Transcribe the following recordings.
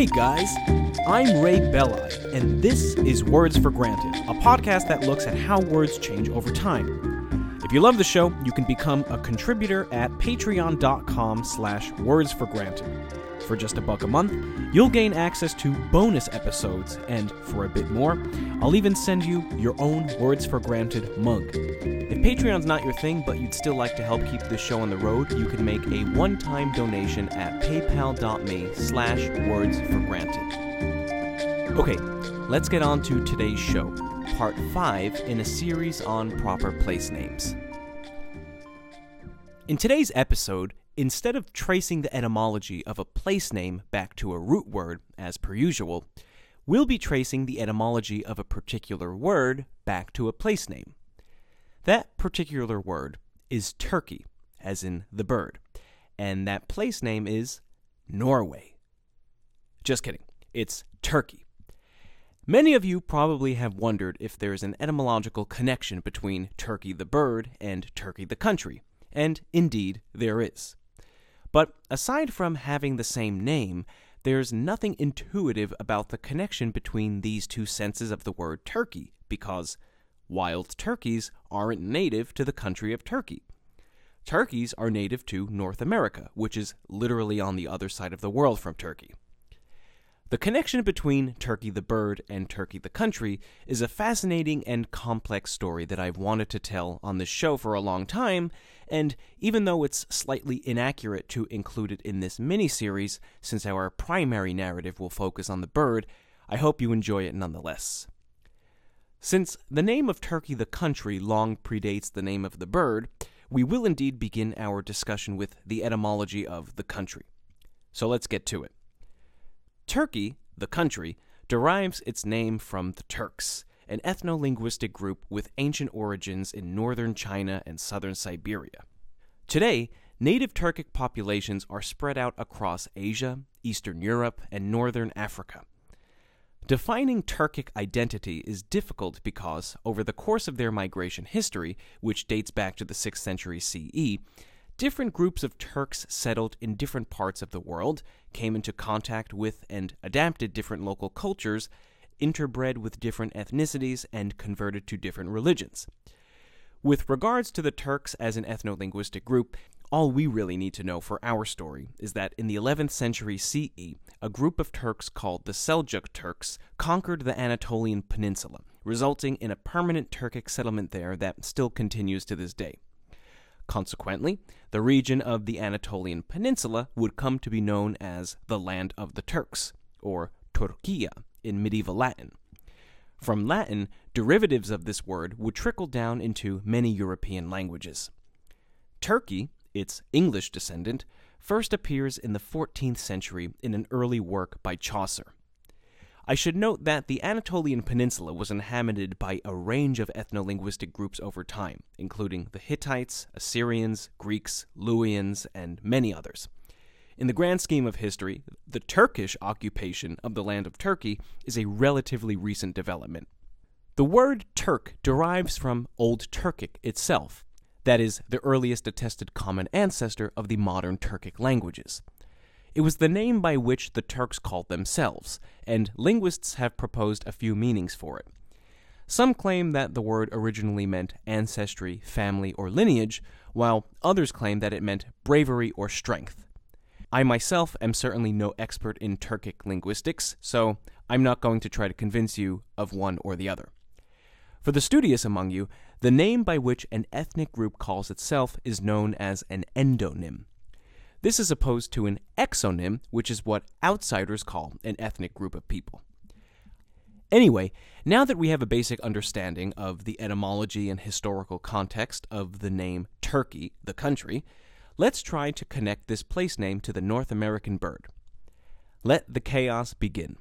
Hey guys, I'm Ray Belli, and this is Words for Granted, a podcast that looks at how words change over time. If you love the show, you can become a contributor at patreon.com slash words for granted. For just a buck a month, you'll gain access to bonus episodes, and for a bit more, I'll even send you your own Words for Granted mug. If Patreon's not your thing, but you'd still like to help keep this show on the road, you can make a one-time donation at paypal.me slash words for granted. Okay, let's get on to today's show, part 5 in a series on proper place names. In today's episode, instead of tracing the etymology of a place name back to a root word, as per usual, we'll be tracing the etymology of a particular word back to a place name. That particular word is turkey, as in the bird, and that place name is Norway. Just kidding, it's Turkey. Many of you probably have wondered if there's an etymological connection between Turkey the bird and Turkey the country, and indeed there is. But aside from having the same name, there's nothing intuitive about the connection between these two senses of the word turkey, because wild turkeys aren't native to the country of Turkey. Turkeys are native to North America, which is literally on the other side of the world from Turkey. The connection between Turkey the bird and Turkey the country is a fascinating and complex story that I've wanted to tell on this show for a long time, and even though it's slightly inaccurate to include it in this mini-series, since our primary narrative will focus on the bird, I hope you enjoy it nonetheless. Since the name of Turkey the country long predates the name of the bird, we will indeed begin our discussion with the etymology of the country. So let's get to it. Turkey, the country, derives its name from the Turks, an ethno linguistic group with ancient origins in northern China and southern Siberia. Today, native Turkic populations are spread out across Asia, Eastern Europe, and northern Africa. Defining Turkic identity is difficult because, over the course of their migration history, which dates back to the 6th century CE, different groups of Turks settled in different parts of the world, came into contact with and adapted different local cultures, interbred with different ethnicities, and converted to different religions. With regards to the Turks as an ethno linguistic group, all we really need to know for our story is that in the 11th century CE, a group of Turks called the Seljuk Turks conquered the Anatolian Peninsula, resulting in a permanent Turkic settlement there that still continues to this day. Consequently, the region of the Anatolian Peninsula would come to be known as the Land of the Turks, or Turquia in medieval Latin. From Latin, derivatives of this word would trickle down into many European languages. Turkey, its English descendant, first appears in the 14th century in an early work by Chaucer. I should note that the Anatolian Peninsula was inhabited by a range of ethno-linguistic groups over time, including the Hittites, Assyrians, Greeks, Luwians, and many others. In the grand scheme of history, the Turkish occupation of the land of Turkey is a relatively recent development. The word Turk derives from Old Turkic itself, that is, the earliest attested common ancestor of the modern Turkic languages. It was the name by which the Turks called themselves, and linguists have proposed a few meanings for it. Some claim that the word originally meant ancestry, family, or lineage, while others claim that it meant bravery or strength. I myself am certainly no expert in Turkic linguistics, so I'm not going to try to convince you of one or the other. For the studious among you, the name by which an ethnic group calls itself is known as an endonym. This is opposed to an exonym, which is what outsiders call an ethnic group of people. Anyway, now that we have a basic understanding of the etymology and historical context of the name Turkey, the country, let's try to connect this place name to the North American bird. Let the chaos begin.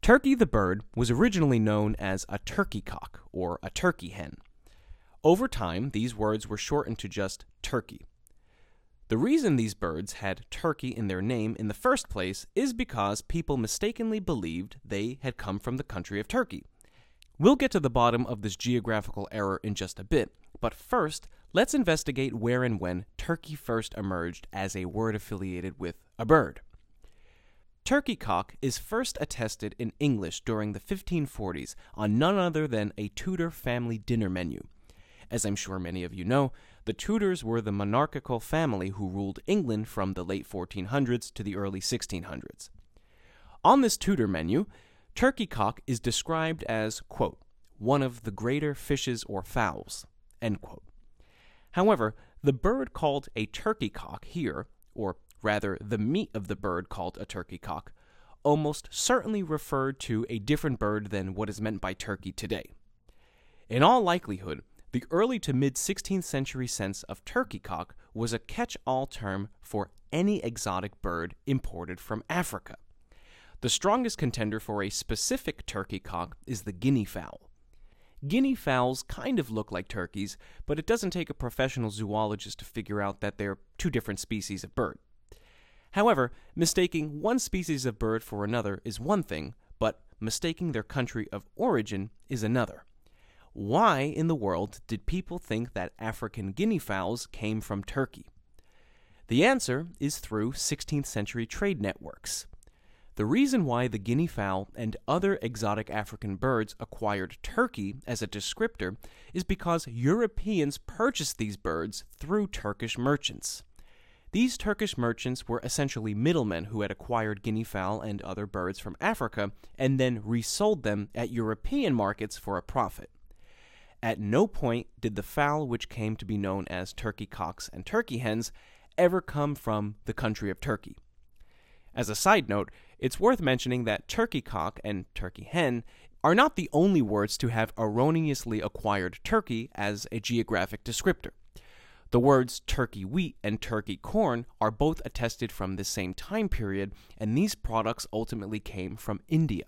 Turkey the bird was originally known as a turkey cock or a turkey hen. Over time, these words were shortened to just turkey. The reason these birds had turkey in their name in the first place is because people mistakenly believed they had come from the country of Turkey. We'll get to the bottom of this geographical error in just a bit, but first, let's investigate where and when turkey first emerged as a word affiliated with a bird. Turkey cock is first attested in English during the 1540s on none other than a Tudor family dinner menu. As I'm sure many of you know, the Tudors were the monarchical family who ruled England from the late 1400s to the early 1600s. On this Tudor menu, turkey cock is described as, quote, one of the greater fishes or fowls, end quote. However, the bird called a turkey cock here, or rather the meat of the bird called a turkey cock, almost certainly referred to a different bird than what is meant by turkey today. In all likelihood, the early to mid 16th century sense of turkey cock was a catch all term for any exotic bird imported from Africa. The strongest contender for a specific turkey cock is the guinea fowl. Guinea fowls kind of look like turkeys, but it doesn't take a professional zoologist to figure out that they're two different species of bird. However, mistaking one species of bird for another is one thing, but mistaking their country of origin is another. Why in the world did people think that African guinea fowls came from Turkey? The answer is through 16th century trade networks. The reason why the guinea fowl and other exotic African birds acquired Turkey as a descriptor is because Europeans purchased these birds through Turkish merchants. These Turkish merchants were essentially middlemen who had acquired guinea fowl and other birds from Africa and then resold them at European markets for a profit. At no point did the fowl which came to be known as turkey cocks and turkey hens ever come from the country of Turkey. As a side note, it's worth mentioning that turkey cock and turkey hen are not the only words to have erroneously acquired Turkey as a geographic descriptor. The words turkey wheat and turkey corn are both attested from the same time period, and these products ultimately came from India.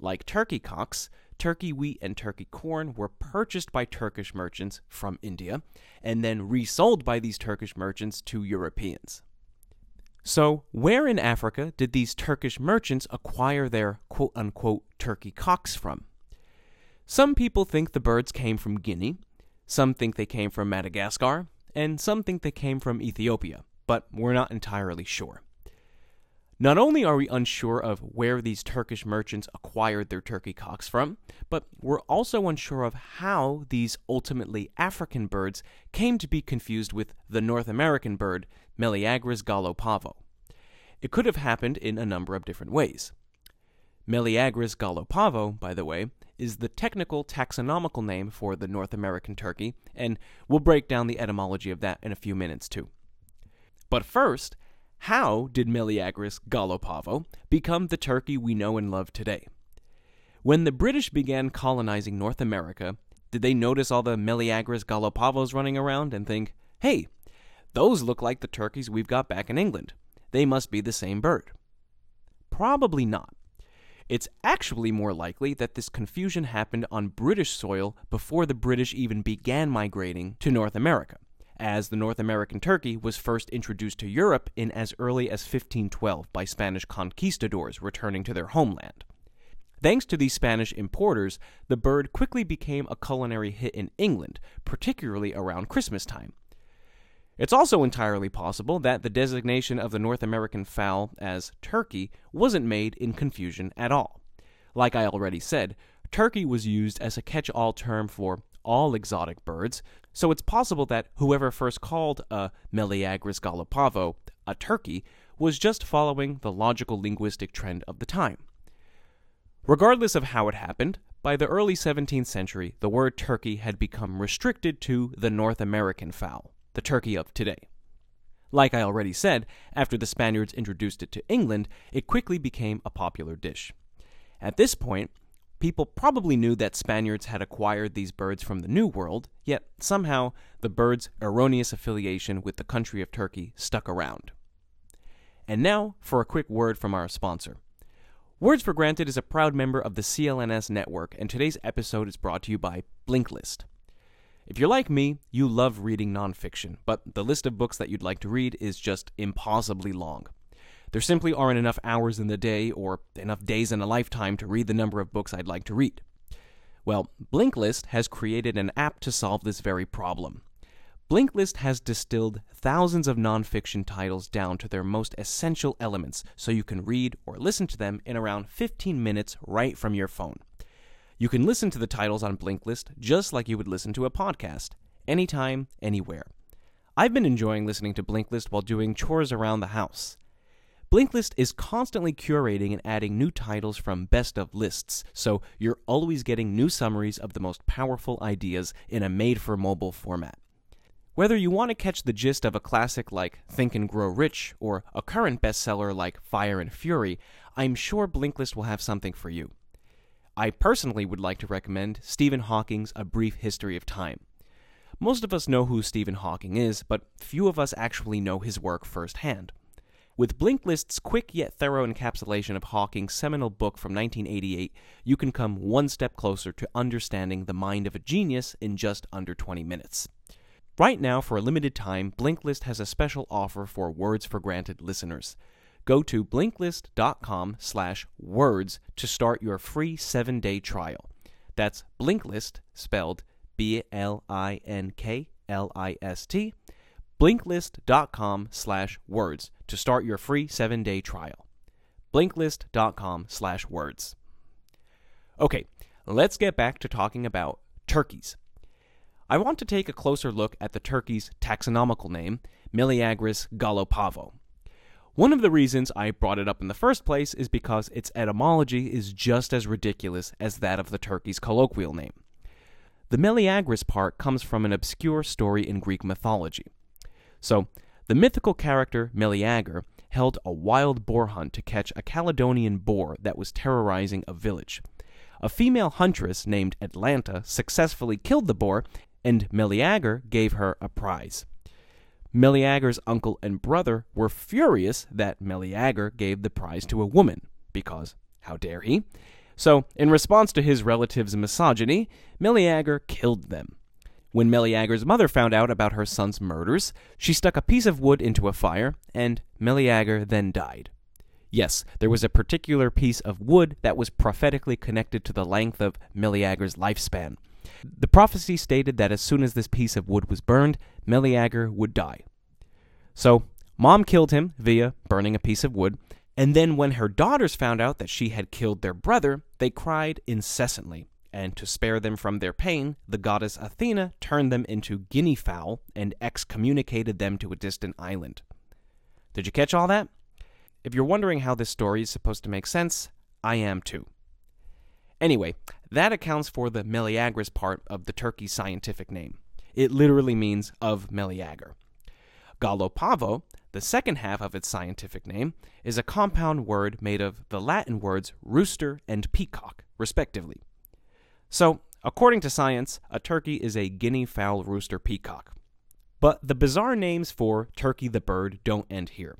Like turkey cocks, turkey wheat and turkey corn were purchased by Turkish merchants from India and then resold by these Turkish merchants to Europeans. So, where in Africa did these Turkish merchants acquire their quote unquote turkey cocks from? Some people think the birds came from Guinea, some think they came from Madagascar, and some think they came from Ethiopia, but we're not entirely sure. Not only are we unsure of where these Turkish merchants acquired their turkey cocks from, but we're also unsure of how these ultimately African birds came to be confused with the North American bird Meleagris gallopavo. It could have happened in a number of different ways. Meleagris gallopavo, by the way, is the technical taxonomical name for the North American turkey, and we'll break down the etymology of that in a few minutes too. But first, how did Meleagris gallopavo become the turkey we know and love today? When the British began colonizing North America, did they notice all the Meleagris gallopavos running around and think, hey, those look like the turkeys we've got back in England. They must be the same bird. Probably not. It's actually more likely that this confusion happened on British soil before the British even began migrating to North America, as the North American turkey was first introduced to Europe in as early as 1512 by Spanish conquistadors returning to their homeland. Thanks to these Spanish importers, the bird quickly became a culinary hit in England, particularly around Christmas time. It's also entirely possible that the designation of the North American fowl as turkey wasn't made in confusion at all. Like I already said, turkey was used as a catch all term for all exotic birds, so it's possible that whoever first called uh, a Meleagris gallopavo a turkey was just following the logical linguistic trend of the time. Regardless of how it happened, by the early 17th century, the word turkey had become restricted to the North American fowl the turkey of today. Like I already said, after the Spaniards introduced it to England, it quickly became a popular dish. At this point, people probably knew that Spaniards had acquired these birds from the New World, yet somehow the bird's erroneous affiliation with the country of Turkey stuck around. And now for a quick word from our sponsor. Words for Granted is a proud member of the CLNS network, and today's episode is brought to you by Blinkist. If you're like me, you love reading nonfiction, but the list of books that you'd like to read is just impossibly long. There simply aren't enough hours in the day or enough days in a lifetime to read the number of books I'd like to read. Well, Blinkist has created an app to solve this very problem. Blinkist has distilled thousands of nonfiction titles down to their most essential elements so you can read or listen to them in around 15 minutes right from your phone. You can listen to the titles on Blinkist just like you would listen to a podcast, anytime, anywhere. I've been enjoying listening to Blinkist while doing chores around the house. Blinkist is constantly curating and adding new titles from best of lists, so you're always getting new summaries of the most powerful ideas in a made for mobile format. Whether you want to catch the gist of a classic like Think and Grow Rich or a current bestseller like Fire and Fury, I'm sure Blinkist will have something for you. I personally would like to recommend Stephen Hawking's A Brief History of Time. Most of us know who Stephen Hawking is, but few of us actually know his work firsthand. With Blinkist's quick yet thorough encapsulation of Hawking's seminal book from 1988, you can come one step closer to understanding the mind of a genius in just under 20 minutes. Right now, for a limited time, Blinkist has a special offer for Words for Granted listeners. Go to blinkist.com slash words to start your free seven-day trial. That's Blinkist, spelled B-L-I-N-K-L-I-S-T, blinkist.com slash words to start your free seven-day trial. Blinkist.com slash words. Okay, let's get back to talking about turkeys. I want to take a closer look at the turkey's taxonomical name, Meleagris gallopavo. One of the reasons I brought it up in the first place is because its etymology is just as ridiculous as that of the turkey's colloquial name. The Meleagris part comes from an obscure story in Greek mythology. So, the mythical character Meleager held a wild boar hunt to catch a Caledonian boar that was terrorizing a village. A female huntress named Atalanta successfully killed the boar and Meleager gave her a prize. Meleager's uncle and brother were furious that Meleager gave the prize to a woman, because how dare he? So, in response to his relatives' misogyny, Meleager killed them. When Meleager's mother found out about her son's murders, she stuck a piece of wood into a fire, and Meleager then died. Yes, there was a particular piece of wood that was prophetically connected to the length of Meleager's lifespan. The prophecy stated that as soon as this piece of wood was burned, Meleager would die. So, mom killed him via burning a piece of wood, and then when her daughters found out that she had killed their brother, they cried incessantly. And to spare them from their pain, the goddess Athena turned them into guinea fowl and excommunicated them to a distant island. Did you catch all that? If you're wondering how this story is supposed to make sense, I am too. Anyway, that accounts for the Meleagris part of the turkey's scientific name. It literally means of Meleager. Gallopavo, the second half of its scientific name, is a compound word made of the Latin words rooster and peacock, respectively. So, according to science, a turkey is a guinea fowl rooster peacock. But the bizarre names for turkey the bird don't end here.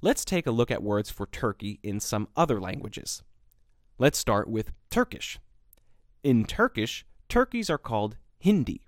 Let's take a look at words for turkey in some other languages. Let's start with Turkish. In Turkish, turkeys are called hindi.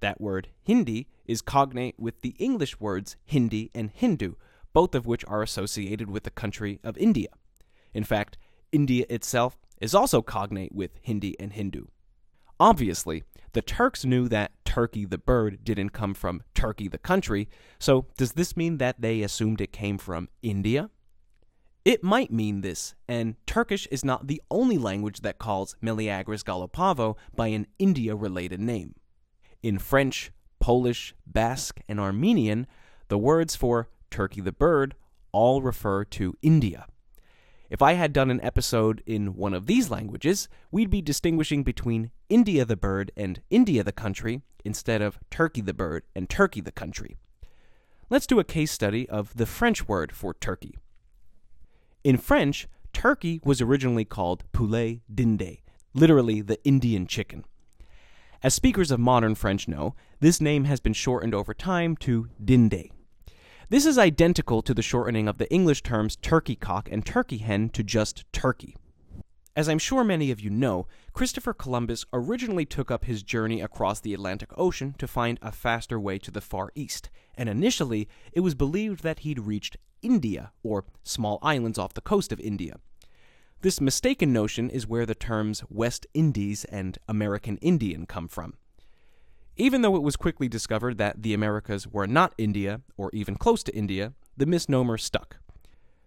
That word hindi is cognate with the English words Hindi and Hindu, both of which are associated with the country of India. In fact, India itself is also cognate with Hindi and Hindu. Obviously, the Turks knew that Turkey the bird didn't come from Turkey the country, so does this mean that they assumed it came from India? It might mean this, and Turkish is not the only language that calls Meleagris gallopavo by an India related name. In French, Polish, Basque, and Armenian, the words for Turkey the bird all refer to India. If I had done an episode in one of these languages, we'd be distinguishing between India the bird and India the country instead of Turkey the bird and Turkey the country. Let's do a case study of the French word for turkey. In French, turkey was originally called poulet d'Inde, literally the Indian chicken. As speakers of modern French know, this name has been shortened over time to dinde. This is identical to the shortening of the English terms turkey cock and turkey hen to just turkey. As I'm sure many of you know, Christopher Columbus originally took up his journey across the Atlantic Ocean to find a faster way to the Far East, and initially it was believed that he'd reached India, or small islands off the coast of India. This mistaken notion is where the terms West Indies and American Indian come from. Even though it was quickly discovered that the Americas were not India or even close to India, the misnomer stuck.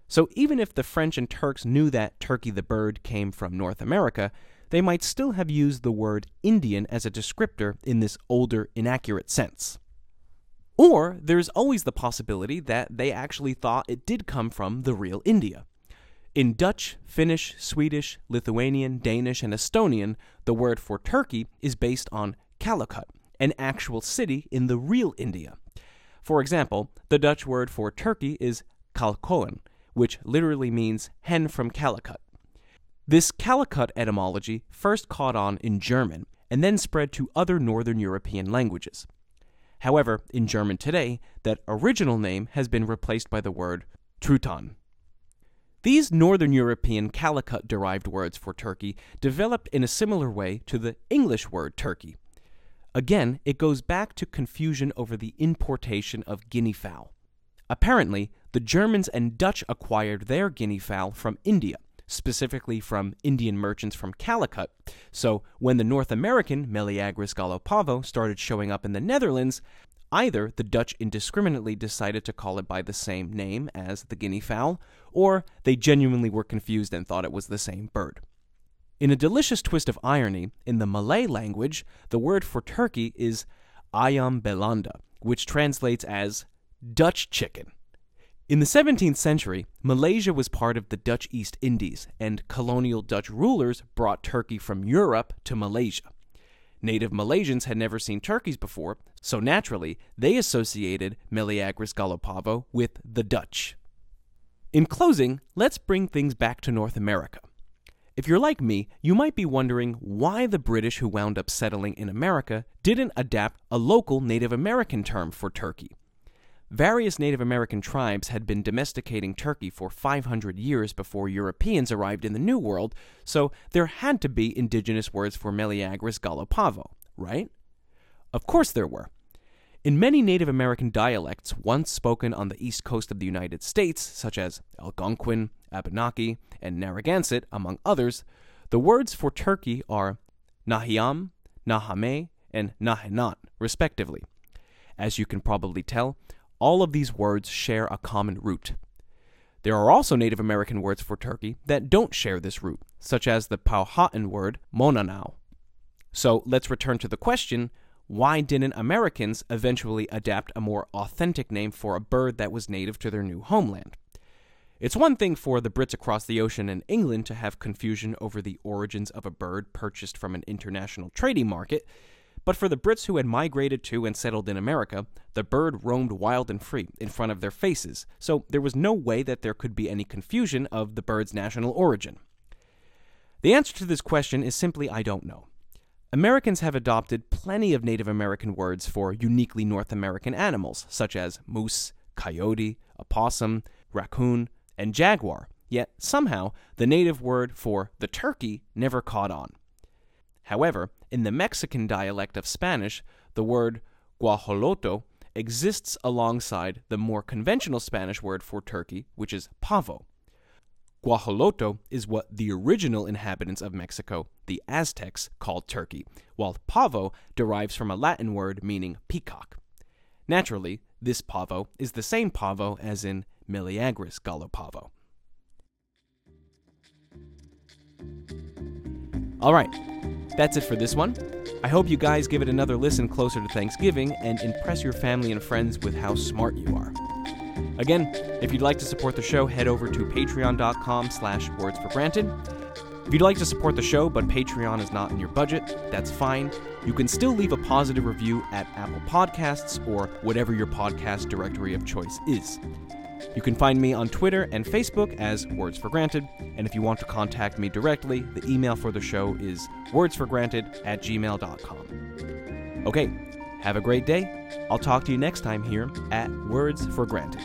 So even if the French and Turks knew that Turkey the bird came from North America, they might still have used the word Indian as a descriptor in this older, inaccurate sense. Or there's always the possibility that they actually thought it did come from the real India. In Dutch, Finnish, Swedish, Lithuanian, Danish, and Estonian, the word for Turkey is based on Calicut, an actual city in the real India. For example, the Dutch word for Turkey is Kalkoen, which literally means hen from Calicut. This Calicut etymology first caught on in German and then spread to other Northern European languages. However, in German today, that original name has been replaced by the word Truthahn. These Northern European Calicut derived words for turkey developed in a similar way to the English word turkey. Again, it goes back to confusion over the importation of guinea fowl. Apparently, the Germans and Dutch acquired their guinea fowl from India, specifically from Indian merchants from Calicut. So, when the North American Meleagris gallopavo started showing up in the Netherlands, Either the Dutch indiscriminately decided to call it by the same name as the guinea fowl, or they genuinely were confused and thought it was the same bird. In a delicious twist of irony, in the Malay language, the word for turkey is ayam belanda, which translates as Dutch chicken. In the 17th century, Malaysia was part of the Dutch East Indies, and colonial Dutch rulers brought turkey from Europe to Malaysia. Native Malaysians had never seen turkeys before, so naturally, they associated Meleagris gallopavo with the Dutch. In closing, let's bring things back to North America. If you're like me, you might be wondering why the British who wound up settling in America didn't adapt a local Native American term for turkey. Various Native American tribes had been domesticating turkey for 500 years before Europeans arrived in the New World, so there had to be indigenous words for Meleagris gallopavo, right? Of course there were. In many Native American dialects once spoken on the east coast of the United States, such as Algonquin, Abenaki, and Narragansett, among others, the words for turkey are Nahiam, Nahame, and Nahenat, respectively. As you can probably tell, all of these words share a common root. There are also Native American words for turkey that don't share this root, such as the Powhatan word mononau. So let's return to the question why didn't Americans eventually adapt a more authentic name for a bird that was native to their new homeland? It's one thing for the Brits across the ocean and England to have confusion over the origins of a bird purchased from an international trading market, but for the Brits who had migrated to and settled in America, the bird roamed wild and free in front of their faces, so there was no way that there could be any confusion of the bird's national origin. The answer to this question is simply I don't know. Americans have adopted plenty of Native American words for uniquely North American animals, such as moose, coyote, opossum, raccoon, and jaguar, yet somehow the native word for the turkey never caught on. However, in the Mexican dialect of Spanish, the word guajolote exists alongside the more conventional Spanish word for turkey, which is pavo. Guajolote is what the original inhabitants of Mexico, the Aztecs, called turkey, while pavo derives from a Latin word meaning peacock. Naturally, this pavo is the same pavo as in Meleagris gallopavo. All right, that's it for this one. I hope you guys give it another listen closer to Thanksgiving and impress your family and friends with how smart you are. Again, if you'd like to support the show, head over to patreon.com slash words for granted. If you'd like to support the show, but Patreon is not in your budget, that's fine. You can still leave a positive review at Apple Podcasts or whatever your podcast directory of choice is. You can find me on Twitter and Facebook as Words for Granted, and if you want to contact me directly, the email for the show is wordsforgranted at gmail.com. Okay, have a great day. I'll talk to you next time here at Words for Granted.